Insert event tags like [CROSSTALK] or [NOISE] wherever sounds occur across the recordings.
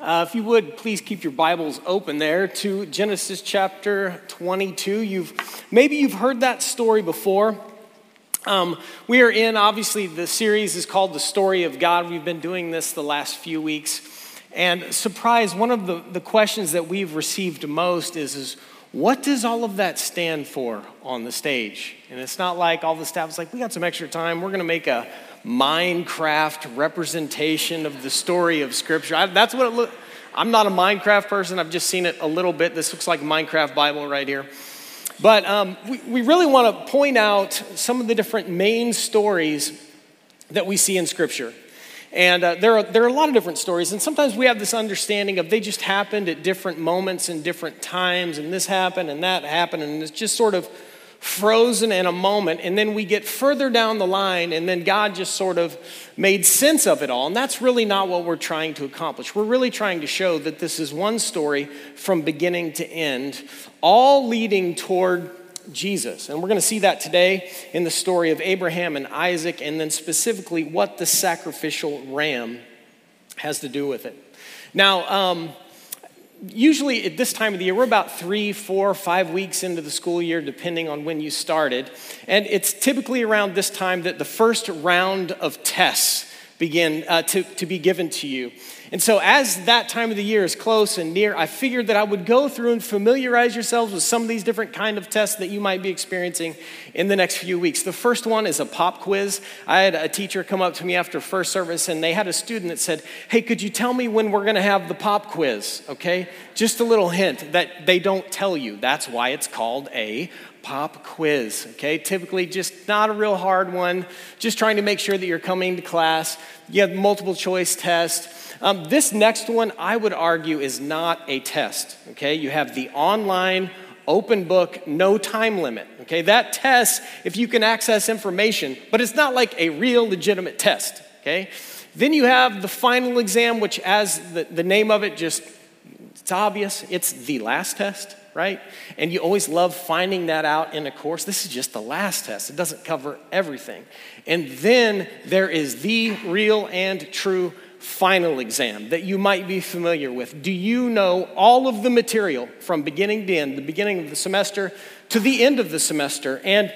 Uh, if you would, please keep your Bibles open there to Genesis chapter 22. You've maybe you've heard that story before. Um, we are in obviously the series is called the story of God. We've been doing this the last few weeks, and surprise, one of the, the questions that we've received most is is what does all of that stand for on the stage? And it's not like all the staff is like, we got some extra time. We're going to make a Minecraft representation of the story of Scripture. I, that's what it looks. I'm not a Minecraft person. I've just seen it a little bit. This looks like Minecraft Bible right here. But um, we, we really want to point out some of the different main stories that we see in Scripture. And uh, there, are, there are a lot of different stories, and sometimes we have this understanding of they just happened at different moments and different times, and this happened and that happened, and it's just sort of frozen in a moment, and then we get further down the line, and then God just sort of made sense of it all. And that's really not what we're trying to accomplish. We're really trying to show that this is one story from beginning to end, all leading toward Jesus. And we're going to see that today in the story of Abraham and Isaac, and then specifically what the sacrificial ram has to do with it. Now, um, usually at this time of the year, we're about three, four, five weeks into the school year, depending on when you started. And it's typically around this time that the first round of tests begin uh, to, to be given to you. And so, as that time of the year is close and near, I figured that I would go through and familiarize yourselves with some of these different kind of tests that you might be experiencing in the next few weeks. The first one is a pop quiz. I had a teacher come up to me after first service, and they had a student that said, "Hey, could you tell me when we're going to have the pop quiz?" Okay, just a little hint that they don't tell you. That's why it's called a pop quiz, okay? Typically, just not a real hard one, just trying to make sure that you're coming to class. You have multiple choice test. Um, this next one, I would argue, is not a test, okay? You have the online open book, no time limit. Okay, that test if you can access information, but it's not like a real legitimate test. Okay, then you have the final exam, which, as the, the name of it just it's obvious, it's the last test right? And you always love finding that out in a course. This is just the last test, it doesn't cover everything. And then there is the real and true final exam that you might be familiar with. Do you know all of the material from beginning to end, the beginning of the semester to the end of the semester? And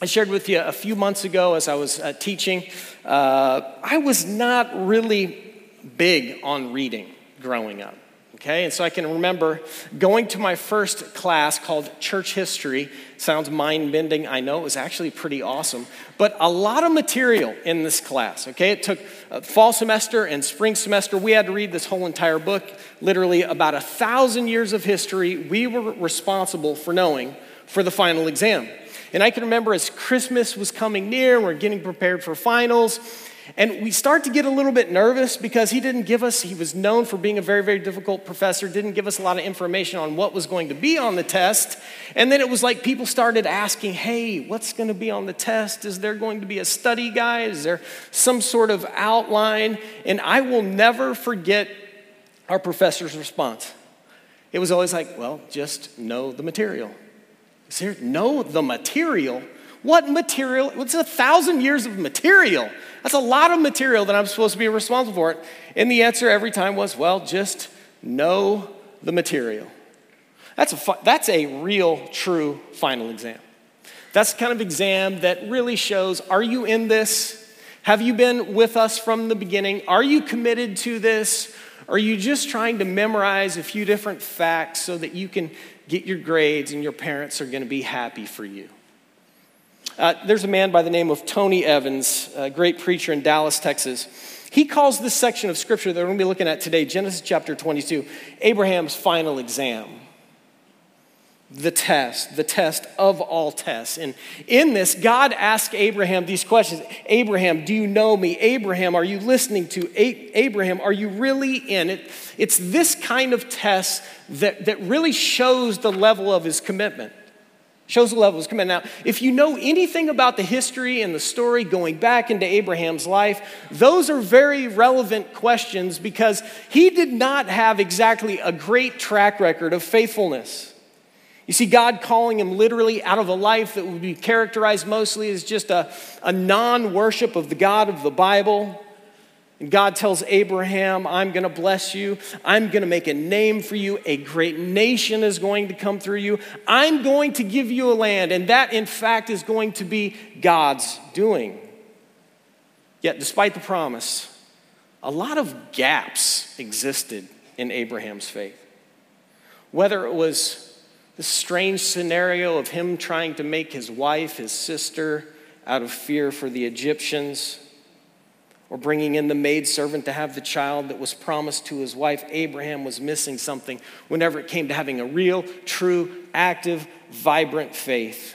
I shared with you a few months ago as I was uh, teaching, uh, I was not really big on reading growing up. Okay, and so I can remember going to my first class called Church History. Sounds mind bending, I know, it was actually pretty awesome. But a lot of material in this class, okay? It took uh, fall semester and spring semester. We had to read this whole entire book, literally about a thousand years of history. We were responsible for knowing for the final exam. And I can remember as Christmas was coming near, we're getting prepared for finals. And we start to get a little bit nervous because he didn't give us, he was known for being a very, very difficult professor, didn't give us a lot of information on what was going to be on the test. And then it was like people started asking, hey, what's going to be on the test? Is there going to be a study guide? Is there some sort of outline? And I will never forget our professor's response. It was always like, well, just know the material. Know the material? What material? It's a thousand years of material. That's a lot of material that I'm supposed to be responsible for. It. And the answer every time was, well, just know the material. That's a, that's a real, true final exam. That's the kind of exam that really shows are you in this? Have you been with us from the beginning? Are you committed to this? Are you just trying to memorize a few different facts so that you can get your grades and your parents are going to be happy for you? Uh, there's a man by the name of Tony Evans, a great preacher in Dallas, Texas. He calls this section of scripture that we're going to be looking at today, Genesis chapter 22, Abraham's final exam. The test, the test of all tests. And in this, God asked Abraham these questions Abraham, do you know me? Abraham, are you listening to? Abraham, are you really in it? It's this kind of test that, that really shows the level of his commitment. Shows the level his commitment. Now, if you know anything about the history and the story going back into Abraham's life, those are very relevant questions because he did not have exactly a great track record of faithfulness. You see, God calling him literally out of a life that would be characterized mostly as just a, a non worship of the God of the Bible. And God tells Abraham, I'm going to bless you. I'm going to make a name for you. A great nation is going to come through you. I'm going to give you a land. And that, in fact, is going to be God's doing. Yet, despite the promise, a lot of gaps existed in Abraham's faith. Whether it was the strange scenario of him trying to make his wife his sister out of fear for the Egyptians or bringing in the maidservant to have the child that was promised to his wife, Abraham was missing something whenever it came to having a real, true, active, vibrant faith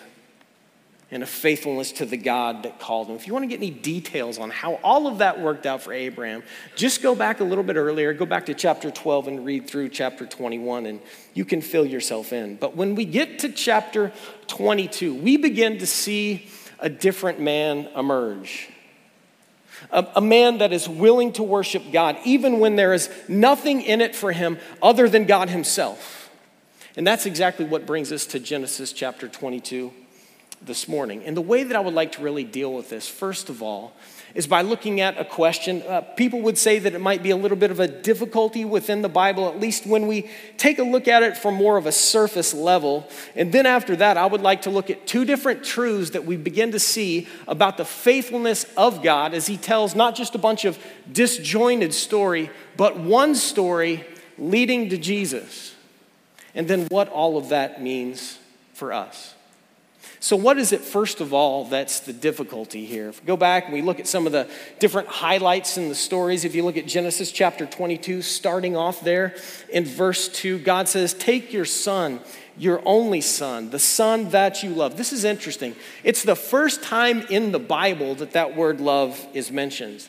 and a faithfulness to the God that called him. If you want to get any details on how all of that worked out for Abraham, just go back a little bit earlier, go back to chapter 12 and read through chapter 21, and you can fill yourself in. But when we get to chapter 22, we begin to see a different man emerge a, a man that is willing to worship God, even when there is nothing in it for him other than God himself. And that's exactly what brings us to Genesis chapter 22 this morning. And the way that I would like to really deal with this, first of all, is by looking at a question. Uh, people would say that it might be a little bit of a difficulty within the Bible, at least when we take a look at it from more of a surface level. And then after that, I would like to look at two different truths that we begin to see about the faithfulness of God as He tells not just a bunch of disjointed story, but one story leading to Jesus. And then what all of that means for us. So, what is it, first of all, that's the difficulty here? If we go back and we look at some of the different highlights in the stories, if you look at Genesis chapter 22, starting off there in verse 2, God says, Take your son, your only son, the son that you love. This is interesting. It's the first time in the Bible that that word love is mentioned.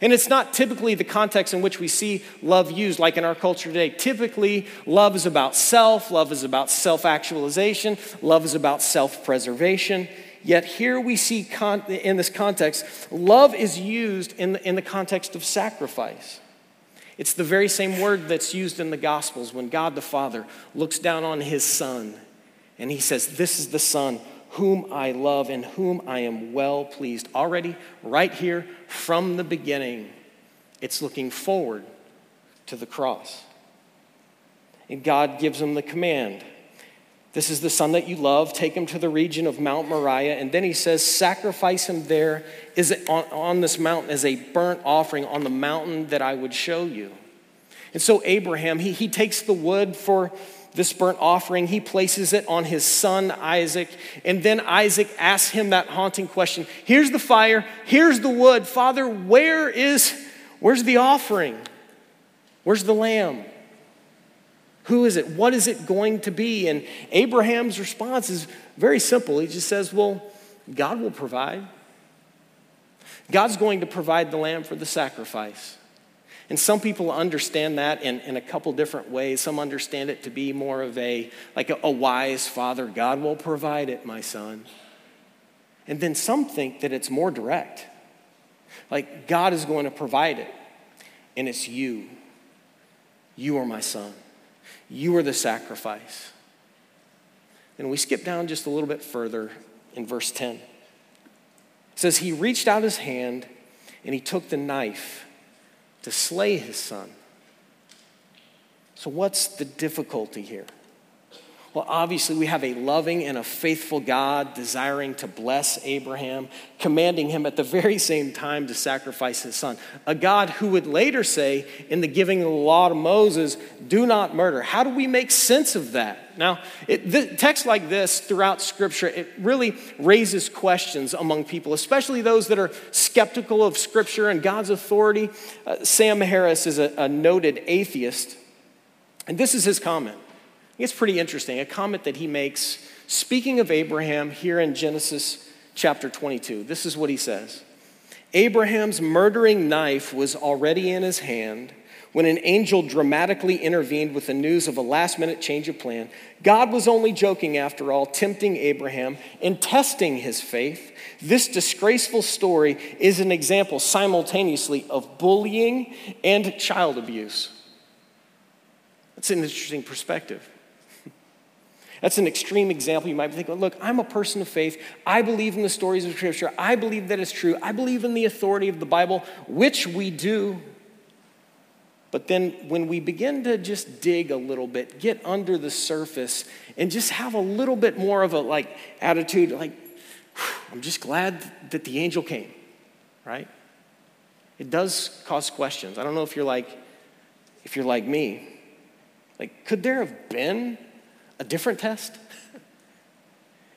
And it's not typically the context in which we see love used, like in our culture today. Typically, love is about self, love is about self actualization, love is about self preservation. Yet here we see con- in this context, love is used in the, in the context of sacrifice. It's the very same word that's used in the Gospels when God the Father looks down on his Son and he says, This is the Son whom I love and whom I am well pleased. Already, right here from the beginning, it's looking forward to the cross. And God gives him the command This is the son that you love. Take him to the region of Mount Moriah. And then he says, Sacrifice him there is on, on this mountain as a burnt offering on the mountain that I would show you. And so, Abraham, he, he takes the wood for this burnt offering, he places it on his son Isaac. And then Isaac asks him that haunting question Here's the fire, here's the wood. Father, where is, where's the offering? Where's the lamb? Who is it? What is it going to be? And Abraham's response is very simple. He just says, Well, God will provide. God's going to provide the lamb for the sacrifice. And some people understand that in, in a couple different ways. Some understand it to be more of a, like a, a wise father, God will provide it, my son. And then some think that it's more direct. Like God is going to provide it, and it's you. You are my son. You are the sacrifice. And we skip down just a little bit further in verse 10. It says, He reached out his hand and he took the knife to slay his son. So, what's the difficulty here? Well, obviously, we have a loving and a faithful God desiring to bless Abraham, commanding him at the very same time to sacrifice his son. A God who would later say in the giving of the law to Moses, do not murder. How do we make sense of that? Now, it, the, text like this throughout Scripture, it really raises questions among people, especially those that are skeptical of Scripture and God's authority. Uh, Sam Harris is a, a noted atheist, and this is his comment. It's pretty interesting. A comment that he makes, speaking of Abraham here in Genesis chapter 22. This is what he says Abraham's murdering knife was already in his hand when an angel dramatically intervened with the news of a last minute change of plan. God was only joking, after all, tempting Abraham and testing his faith. This disgraceful story is an example simultaneously of bullying and child abuse. That's an interesting perspective. That's an extreme example. You might be thinking, look, I'm a person of faith. I believe in the stories of Scripture. I believe that it's true. I believe in the authority of the Bible, which we do. But then when we begin to just dig a little bit, get under the surface, and just have a little bit more of a like attitude, like, I'm just glad that the angel came, right? It does cause questions. I don't know if you're like, if you're like me. Like, could there have been a different test?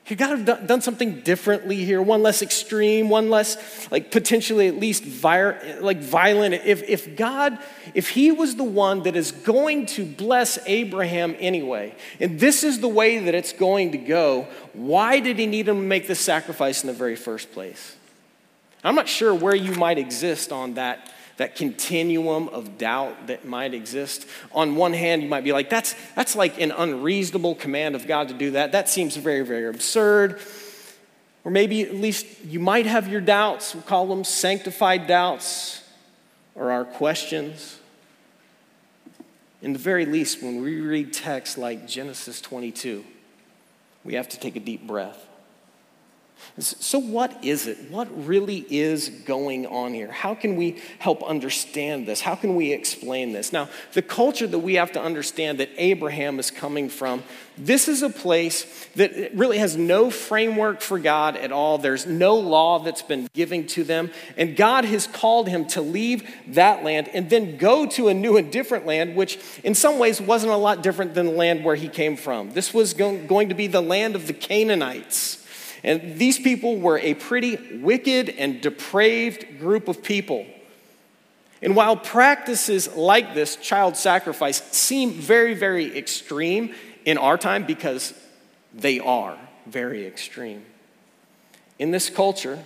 You got to have done something differently here, one less extreme, one less, like potentially at least vir- like violent. If, if God, if He was the one that is going to bless Abraham anyway, and this is the way that it's going to go, why did He need him to make this sacrifice in the very first place? I'm not sure where you might exist on that that continuum of doubt that might exist. On one hand, you might be like, that's, that's like an unreasonable command of God to do that. That seems very, very absurd. Or maybe at least you might have your doubts. We'll call them sanctified doubts or our questions. In the very least, when we read texts like Genesis 22, we have to take a deep breath. So, what is it? What really is going on here? How can we help understand this? How can we explain this? Now, the culture that we have to understand that Abraham is coming from, this is a place that really has no framework for God at all. There's no law that's been given to them. And God has called him to leave that land and then go to a new and different land, which in some ways wasn't a lot different than the land where he came from. This was going to be the land of the Canaanites. And these people were a pretty wicked and depraved group of people. And while practices like this, child sacrifice, seem very, very extreme in our time because they are very extreme, in this culture,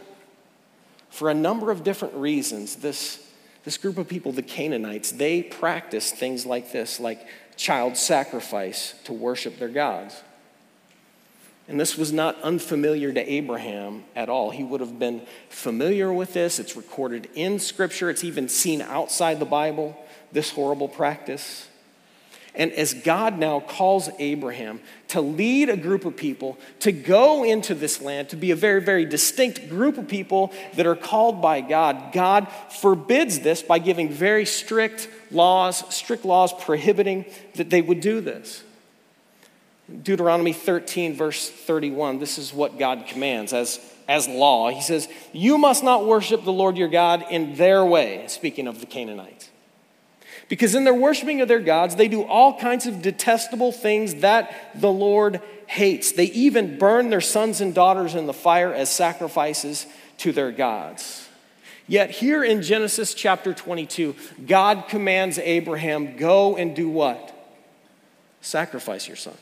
for a number of different reasons, this, this group of people, the Canaanites, they practice things like this, like child sacrifice to worship their gods. And this was not unfamiliar to Abraham at all. He would have been familiar with this. It's recorded in Scripture, it's even seen outside the Bible, this horrible practice. And as God now calls Abraham to lead a group of people to go into this land, to be a very, very distinct group of people that are called by God, God forbids this by giving very strict laws, strict laws prohibiting that they would do this. Deuteronomy 13, verse 31, this is what God commands as, as law. He says, You must not worship the Lord your God in their way, speaking of the Canaanites. Because in their worshiping of their gods, they do all kinds of detestable things that the Lord hates. They even burn their sons and daughters in the fire as sacrifices to their gods. Yet, here in Genesis chapter 22, God commands Abraham, Go and do what? Sacrifice your son.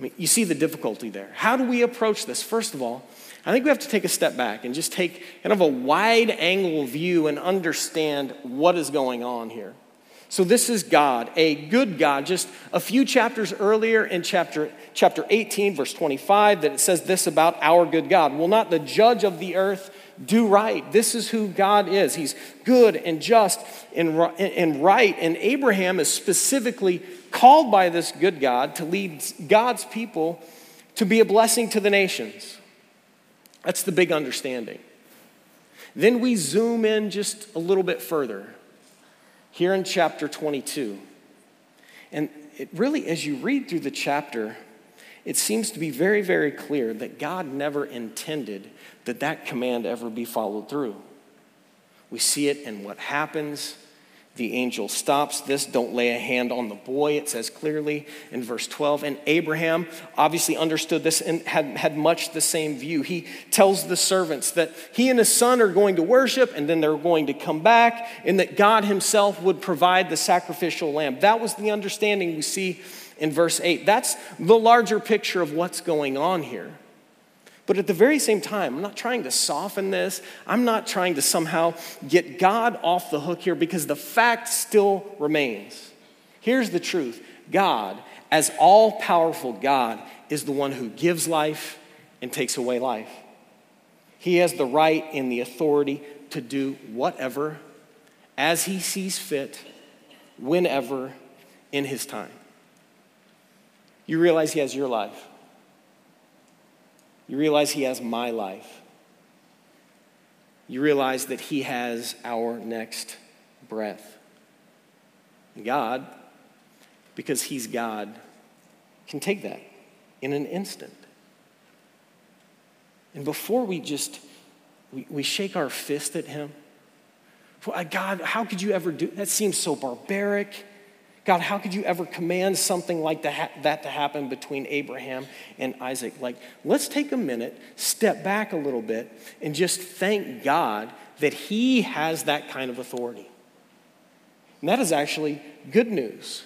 I mean, you see the difficulty there. How do we approach this? First of all, I think we have to take a step back and just take kind of a wide angle view and understand what is going on here. So, this is God, a good God. Just a few chapters earlier in chapter, chapter 18, verse 25, that it says this about our good God. Will not the judge of the earth do right? This is who God is. He's good and just and, and right. And Abraham is specifically called by this good God to lead God's people to be a blessing to the nations. That's the big understanding. Then we zoom in just a little bit further here in chapter 22. And it really, as you read through the chapter, it seems to be very, very clear that God never intended that that command ever be followed through. We see it in what happens the angel stops this. Don't lay a hand on the boy, it says clearly in verse 12. And Abraham obviously understood this and had, had much the same view. He tells the servants that he and his son are going to worship and then they're going to come back and that God himself would provide the sacrificial lamb. That was the understanding we see in verse 8. That's the larger picture of what's going on here. But at the very same time, I'm not trying to soften this. I'm not trying to somehow get God off the hook here because the fact still remains. Here's the truth God, as all powerful God, is the one who gives life and takes away life. He has the right and the authority to do whatever as he sees fit, whenever, in his time. you realize He has your life. You realize He has my life. You realize that He has our next breath. God, because He's God, can take that in an instant. And before we just we, we shake our fist at him, God, how could you ever do that? Seems so barbaric. God, how could you ever command something like that to happen between Abraham and Isaac? Like, let's take a minute, step back a little bit, and just thank God that He has that kind of authority. And that is actually good news.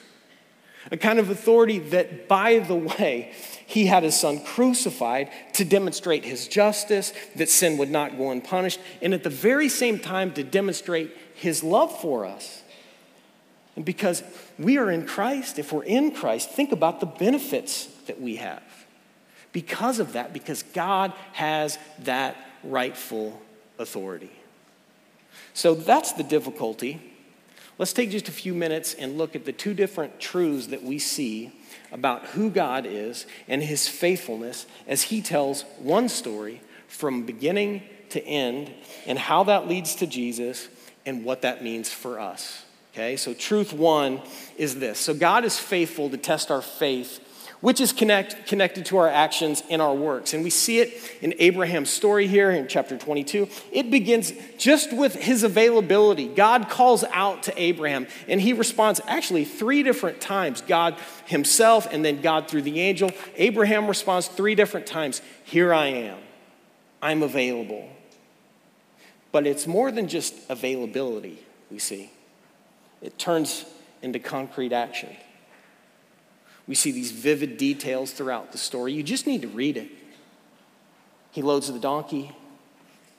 A kind of authority that, by the way, he had his son crucified to demonstrate his justice, that sin would not go unpunished, and at the very same time to demonstrate his love for us. And because we are in Christ, if we're in Christ, think about the benefits that we have. Because of that, because God has that rightful authority. So that's the difficulty. Let's take just a few minutes and look at the two different truths that we see about who God is and his faithfulness as he tells one story from beginning to end and how that leads to Jesus and what that means for us. Okay, so truth one is this. So God is faithful to test our faith which is connect, connected to our actions and our works. And we see it in Abraham's story here in chapter 22. It begins just with his availability. God calls out to Abraham, and he responds actually three different times God himself, and then God through the angel. Abraham responds three different times Here I am, I'm available. But it's more than just availability, we see, it turns into concrete action. We see these vivid details throughout the story. You just need to read it. He loads the donkey,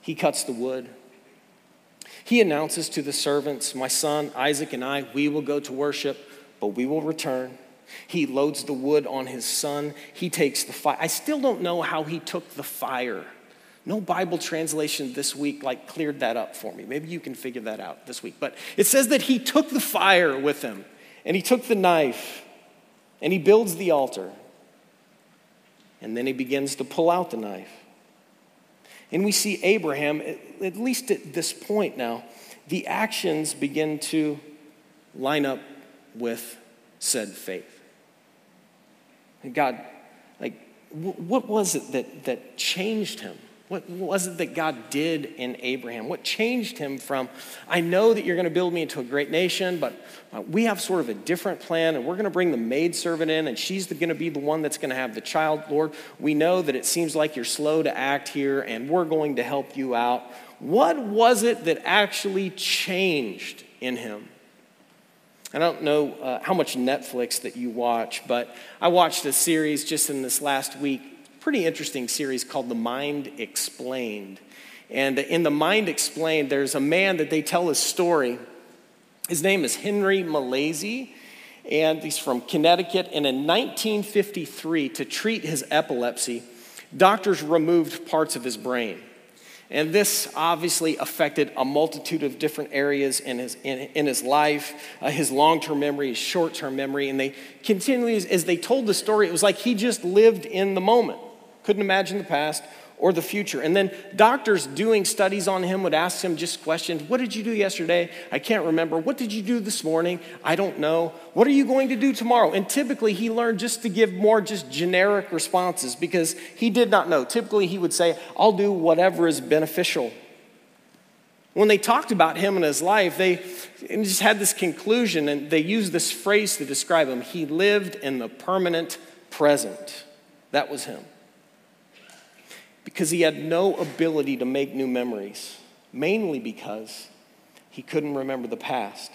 he cuts the wood. He announces to the servants, My son Isaac and I, we will go to worship, but we will return. He loads the wood on his son. He takes the fire. I still don't know how he took the fire. No Bible translation this week like cleared that up for me. Maybe you can figure that out this week. But it says that he took the fire with him and he took the knife and he builds the altar. And then he begins to pull out the knife. And we see Abraham, at least at this point now, the actions begin to line up with said faith. And God, like, what was it that, that changed him? What was it that God did in Abraham? What changed him from, I know that you're going to build me into a great nation, but uh, we have sort of a different plan, and we're going to bring the maidservant in, and she's going to be the one that's going to have the child. Lord, we know that it seems like you're slow to act here, and we're going to help you out. What was it that actually changed in him? I don't know uh, how much Netflix that you watch, but I watched a series just in this last week pretty interesting series called The Mind Explained. And in The Mind Explained, there's a man that they tell his story. His name is Henry Molaison, and he's from Connecticut. And in 1953, to treat his epilepsy, doctors removed parts of his brain. And this obviously affected a multitude of different areas in his, in, in his life, uh, his long term memory, his short term memory. And they continually, as they told the story, it was like he just lived in the moment couldn't imagine the past or the future. And then doctors doing studies on him would ask him just questions What did you do yesterday? I can't remember. What did you do this morning? I don't know. What are you going to do tomorrow? And typically he learned just to give more just generic responses because he did not know. Typically he would say, I'll do whatever is beneficial. When they talked about him and his life, they just had this conclusion and they used this phrase to describe him. He lived in the permanent present. That was him because he had no ability to make new memories, mainly because he couldn't remember the past.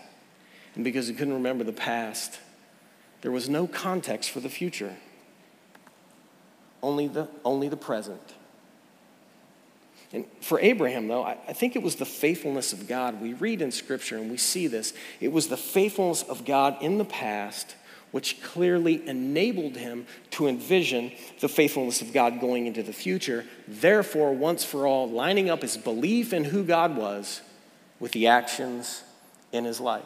And because he couldn't remember the past, there was no context for the future, only the, only the present. And for Abraham, though, I, I think it was the faithfulness of God. We read in Scripture and we see this. It was the faithfulness of God in the past which clearly enabled him to envision the faithfulness of God going into the future, therefore, once for all, lining up his belief in who God was with the actions in his life.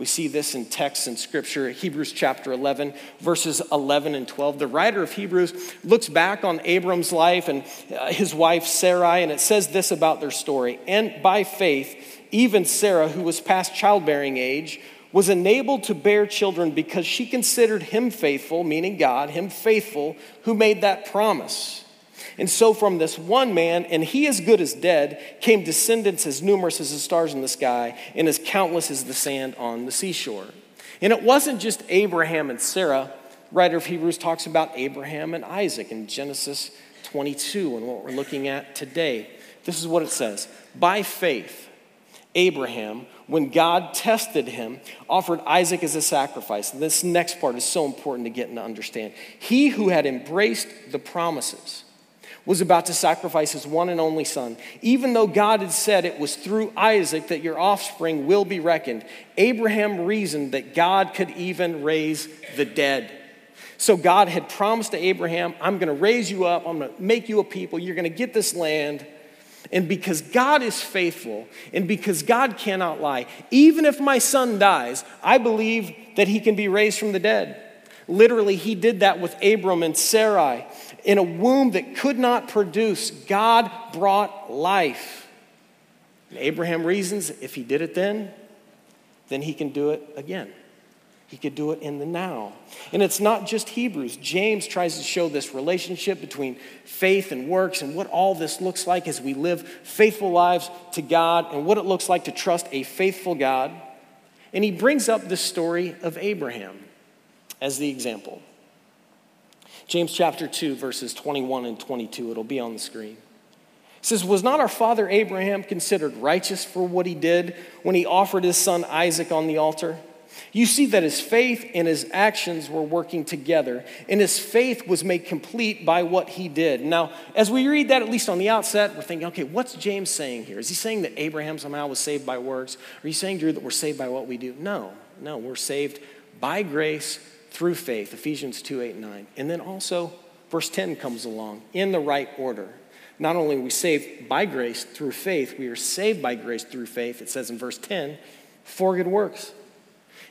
We see this in texts in Scripture, Hebrews chapter 11, verses 11 and 12. The writer of Hebrews looks back on Abram's life and uh, his wife Sarai, and it says this about their story. And by faith, even Sarah, who was past childbearing age, was enabled to bear children because she considered him faithful, meaning God, him faithful, who made that promise. And so, from this one man, and he as good as dead, came descendants as numerous as the stars in the sky and as countless as the sand on the seashore. And it wasn't just Abraham and Sarah. Writer of Hebrews talks about Abraham and Isaac in Genesis 22 and what we're looking at today. This is what it says By faith, Abraham, when God tested him, offered Isaac as a sacrifice. And this next part is so important to get and understand. He who had embraced the promises was about to sacrifice his one and only son. Even though God had said it was through Isaac that your offspring will be reckoned, Abraham reasoned that God could even raise the dead. So God had promised to Abraham, I'm going to raise you up, I'm going to make you a people, you're going to get this land. And because God is faithful and because God cannot lie, even if my son dies, I believe that he can be raised from the dead. Literally, he did that with Abram and Sarai. In a womb that could not produce, God brought life. And Abraham reasons if he did it then, then he can do it again. He could do it in the now. And it's not just Hebrews. James tries to show this relationship between faith and works and what all this looks like as we live faithful lives to God and what it looks like to trust a faithful God. And he brings up the story of Abraham as the example. James chapter 2, verses 21 and 22. It'll be on the screen. It says, Was not our father Abraham considered righteous for what he did when he offered his son Isaac on the altar? You see that his faith and his actions were working together, and his faith was made complete by what he did. Now, as we read that, at least on the outset, we're thinking, okay, what's James saying here? Is he saying that Abraham somehow was saved by works? Are you saying, Drew, that we're saved by what we do? No, no, we're saved by grace through faith, Ephesians 2 8 and 9. And then also, verse 10 comes along in the right order. Not only are we saved by grace through faith, we are saved by grace through faith, it says in verse 10, for good works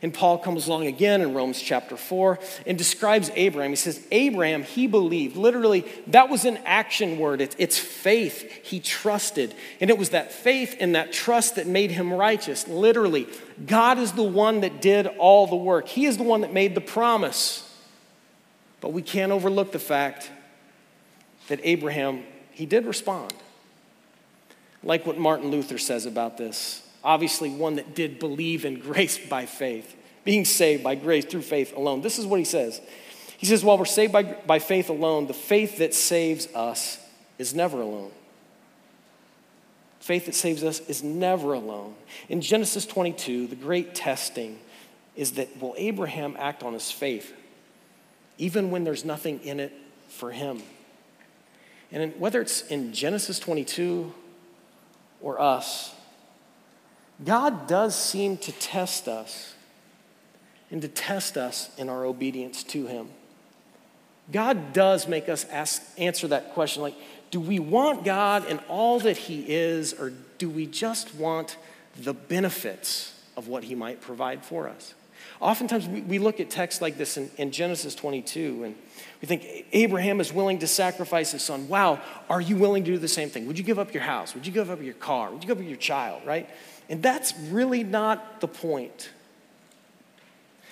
and Paul comes along again in Romans chapter 4 and describes Abraham. He says, Abraham, he believed. Literally, that was an action word. It's, it's faith. He trusted. And it was that faith and that trust that made him righteous. Literally, God is the one that did all the work, He is the one that made the promise. But we can't overlook the fact that Abraham, he did respond. Like what Martin Luther says about this obviously one that did believe in grace by faith, being saved by grace through faith alone. This is what he says. He says, While we're saved by, by faith alone, the faith that saves us is never alone. Faith that saves us is never alone. In Genesis 22, the great testing is that will Abraham act on his faith even when there's nothing in it for him? And whether it's in Genesis 22 or us, God does seem to test us and to test us in our obedience to Him. God does make us ask, answer that question like, do we want God and all that He is, or do we just want the benefits of what He might provide for us? Oftentimes we, look at texts like this in Genesis 22 and we think Abraham is willing to sacrifice his son. Wow, are you willing to do the same thing? Would you give up your house? Would you give up your car? Would you give up your child, right? And that's really not the point.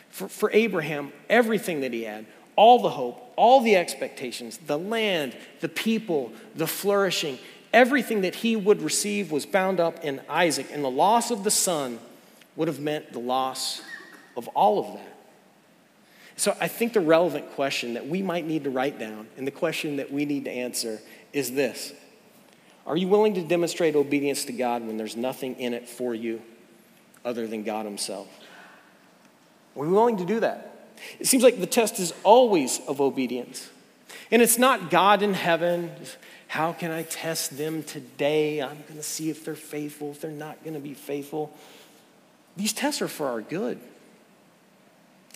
For, for Abraham, everything that he had, all the hope, all the expectations, the land, the people, the flourishing, everything that he would receive was bound up in Isaac. And the loss of the son would have meant the loss of all of that. So I think the relevant question that we might need to write down and the question that we need to answer is this are you willing to demonstrate obedience to God when there's nothing in it for you other than God Himself? Are we willing to do that? It seems like the test is always of obedience. And it's not God in heaven. How can I test them today? I'm going to see if they're faithful, if they're not going to be faithful. These tests are for our good.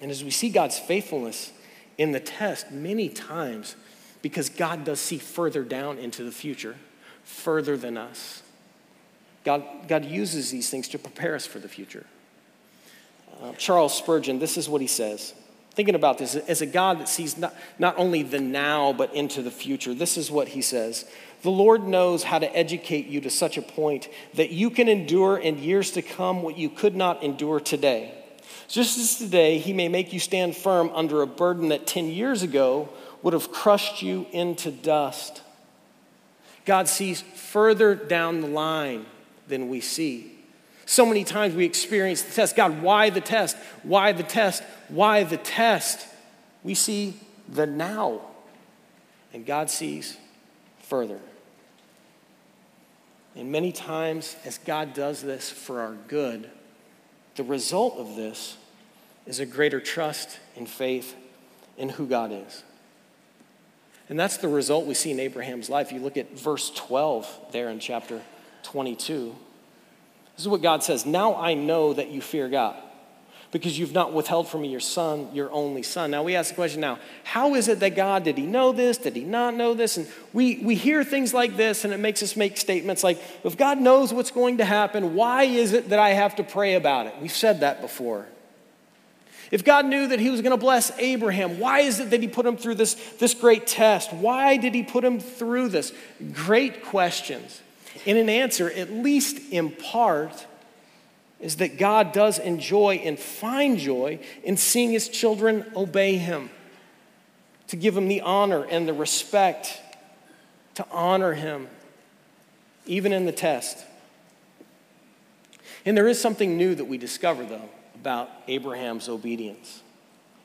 And as we see God's faithfulness in the test, many times, because God does see further down into the future, further than us. God, God uses these things to prepare us for the future. Uh, Charles Spurgeon, this is what he says. Thinking about this, as a God that sees not, not only the now, but into the future, this is what he says. The Lord knows how to educate you to such a point that you can endure in years to come what you could not endure today. Just as today, he may make you stand firm under a burden that 10 years ago would have crushed you into dust. God sees further down the line than we see. So many times we experience the test. God, why the test? Why the test? Why the test? We see the now, and God sees further. And many times, as God does this for our good, the result of this is a greater trust and faith in who God is. And that's the result we see in Abraham's life. You look at verse 12 there in chapter 22. This is what God says Now I know that you fear God because you've not withheld from me your son, your only son. Now we ask the question now, how is it that God, did he know this? Did he not know this? And we, we hear things like this and it makes us make statements like, if God knows what's going to happen, why is it that I have to pray about it? We've said that before. If God knew that He was going to bless Abraham, why is it that He put him through this, this great test? Why did He put him through this? Great questions. And an answer, at least in part, is that God does enjoy and find joy in seeing His children obey Him, to give Him the honor and the respect, to honor Him, even in the test. And there is something new that we discover, though about Abraham's obedience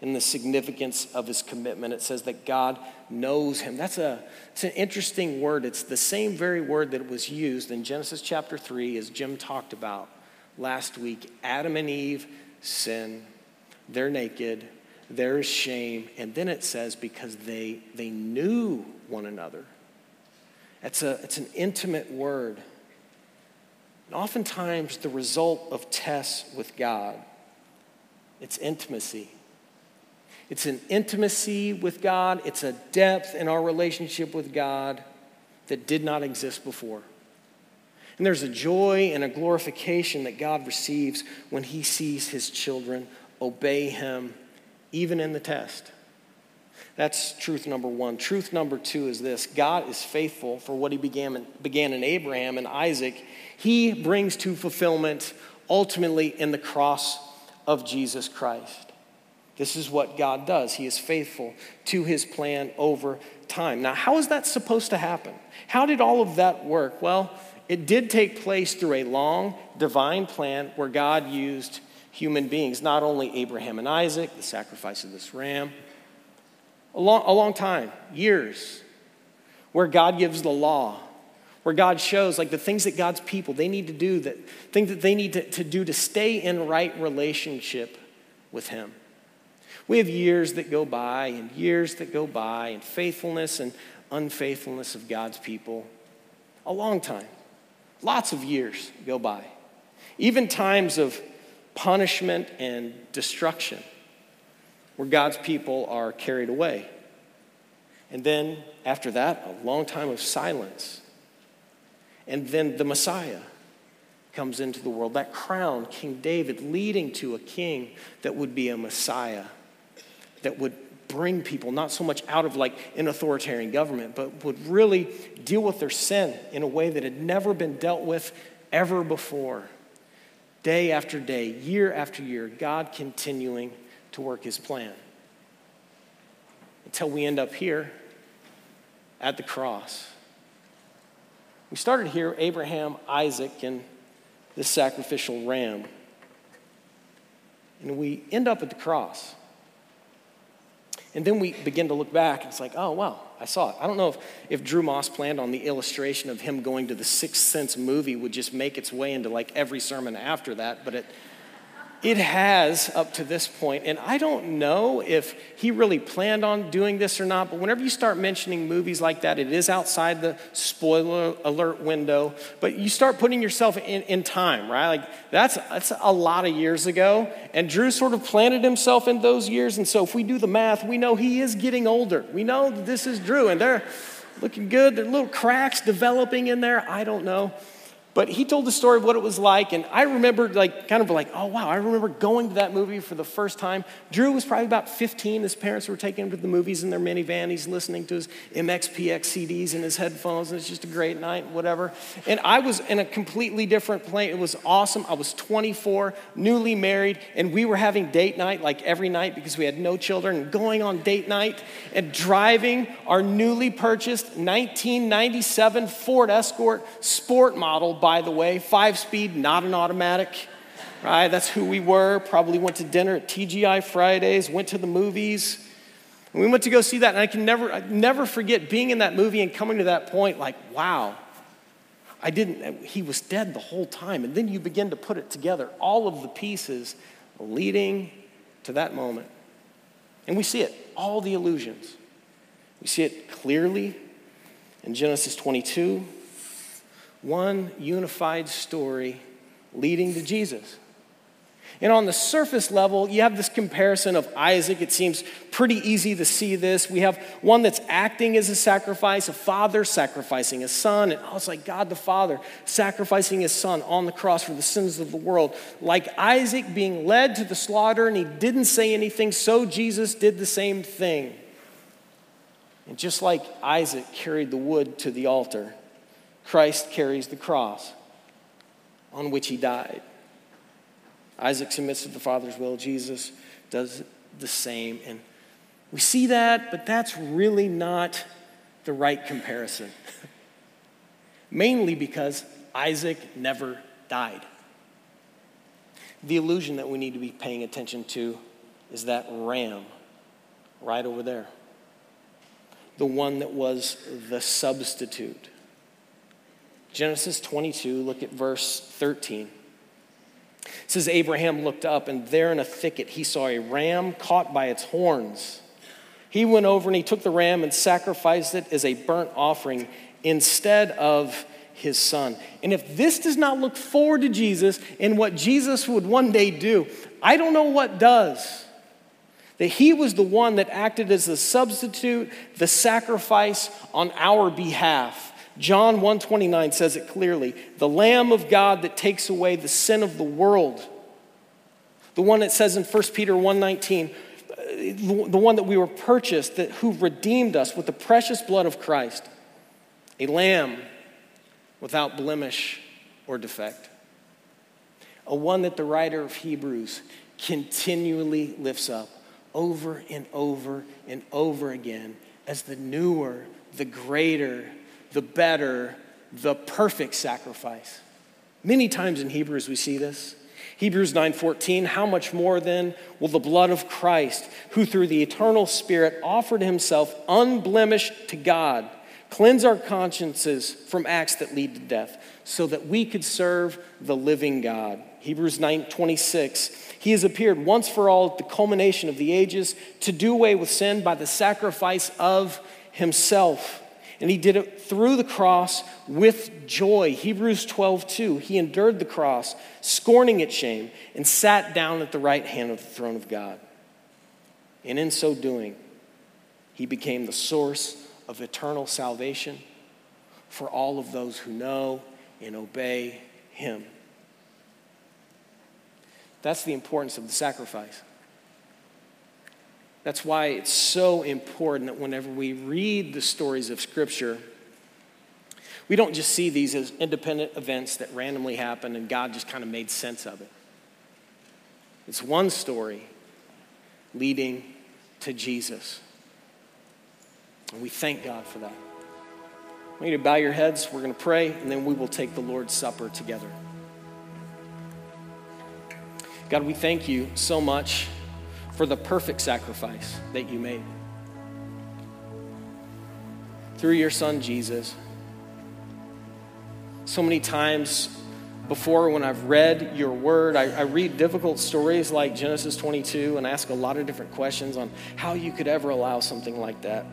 and the significance of his commitment. It says that God knows him. That's a, it's an interesting word. It's the same very word that was used in Genesis chapter 3, as Jim talked about last week. Adam and Eve sin, they're naked, there's shame. And then it says, because they, they knew one another. It's, a, it's an intimate word. And oftentimes, the result of tests with God it's intimacy. It's an intimacy with God, it's a depth in our relationship with God that did not exist before. And there's a joy and a glorification that God receives when He sees His children obey Him, even in the test. That's truth number one. Truth number two is this God is faithful for what He began, began in Abraham and Isaac. He brings to fulfillment ultimately in the cross of Jesus Christ. This is what God does. He is faithful to his plan over time. Now, how is that supposed to happen? How did all of that work? Well, it did take place through a long divine plan where God used human beings, not only Abraham and Isaac, the sacrifice of this ram, a long, a long time, years, where God gives the law, where God shows like the things that God's people they need to do, that things that they need to, to do to stay in right relationship with Him. We have years that go by and years that go by, and faithfulness and unfaithfulness of God's people. A long time. Lots of years go by. Even times of punishment and destruction where God's people are carried away. And then after that, a long time of silence and then the Messiah comes into the world. That crown, King David, leading to a king that would be a Messiah, that would bring people not so much out of like an authoritarian government, but would really deal with their sin in a way that had never been dealt with ever before. Day after day, year after year, God continuing to work his plan. Until we end up here at the cross we started here Abraham, Isaac, and the sacrificial ram. And we end up at the cross. And then we begin to look back, and it's like, oh, wow, I saw it. I don't know if, if Drew Moss planned on the illustration of him going to the Sixth Sense movie would just make its way into like every sermon after that, but it it has up to this point, and I don't know if he really planned on doing this or not, but whenever you start mentioning movies like that, it is outside the spoiler alert window, but you start putting yourself in, in time, right? Like that's, that's a lot of years ago, and Drew sort of planted himself in those years, and so if we do the math, we know he is getting older. We know this is Drew, and they're looking good. There are little cracks developing in there. I don't know. But he told the story of what it was like. And I remember, like, kind of like, oh, wow, I remember going to that movie for the first time. Drew was probably about 15. His parents were taking him to the movies in their minivan. He's listening to his MXPX CDs and his headphones, and it's just a great night, whatever. And I was in a completely different plane. It was awesome. I was 24, newly married, and we were having date night like every night because we had no children, going on date night and driving our newly purchased 1997 Ford Escort sport model by the way, five speed, not an automatic, right? That's who we were. Probably went to dinner at TGI Fridays, went to the movies. And we went to go see that, and I can never, I never forget being in that movie and coming to that point like, wow, I didn't, he was dead the whole time. And then you begin to put it together, all of the pieces leading to that moment. And we see it, all the illusions. We see it clearly in Genesis 22, one unified story leading to Jesus. And on the surface level, you have this comparison of Isaac. It seems pretty easy to see this. We have one that's acting as a sacrifice, a father sacrificing a son. And oh, it's like God the Father sacrificing his son on the cross for the sins of the world. Like Isaac being led to the slaughter and he didn't say anything, so Jesus did the same thing. And just like Isaac carried the wood to the altar, Christ carries the cross on which he died. Isaac submits to the Father's will. Jesus does the same. And we see that, but that's really not the right comparison. [LAUGHS] Mainly because Isaac never died. The illusion that we need to be paying attention to is that ram right over there. The one that was the substitute. Genesis 22, look at verse 13. It says, Abraham looked up, and there in a thicket he saw a ram caught by its horns. He went over and he took the ram and sacrificed it as a burnt offering instead of his son. And if this does not look forward to Jesus and what Jesus would one day do, I don't know what does. That he was the one that acted as the substitute, the sacrifice on our behalf. John 129 says it clearly the Lamb of God that takes away the sin of the world. The one that says in 1 Peter 119, the one that we were purchased, that who redeemed us with the precious blood of Christ, a lamb without blemish or defect. A one that the writer of Hebrews continually lifts up over and over and over again as the newer, the greater, the better, the perfect sacrifice. Many times in Hebrews we see this. Hebrews 9:14 How much more then will the blood of Christ who through the eternal spirit offered himself unblemished to God cleanse our consciences from acts that lead to death so that we could serve the living God. Hebrews 9:26 He has appeared once for all at the culmination of the ages to do away with sin by the sacrifice of himself. And he did it through the cross with joy. Hebrews 12, 2. He endured the cross, scorning its shame, and sat down at the right hand of the throne of God. And in so doing, he became the source of eternal salvation for all of those who know and obey him. That's the importance of the sacrifice. That's why it's so important that whenever we read the stories of Scripture, we don't just see these as independent events that randomly happen and God just kind of made sense of it. It's one story leading to Jesus. And we thank God for that. I want you to bow your heads. We're going to pray, and then we will take the Lord's Supper together. God, we thank you so much for the perfect sacrifice that you made. Through your son Jesus. So many times before, when I've read your word, I, I, read difficult stories like Genesis 22 and ask a lot of different questions on how you could ever allow something like that.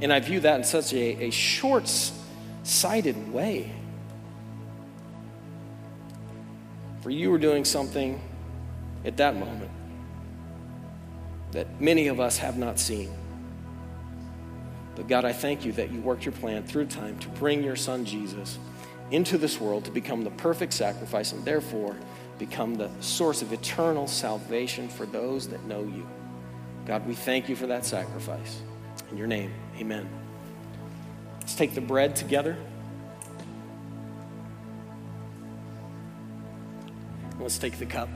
And I view that in such a, a short sighted way. For you were doing something at that moment that many of us have not seen. But God, I thank you that you worked your plan through time to bring your son Jesus into this world to become the perfect sacrifice and therefore become the source of eternal salvation for those that know you. God, we thank you for that sacrifice. In your name, amen. Let's take the bread together. Let's take the cup.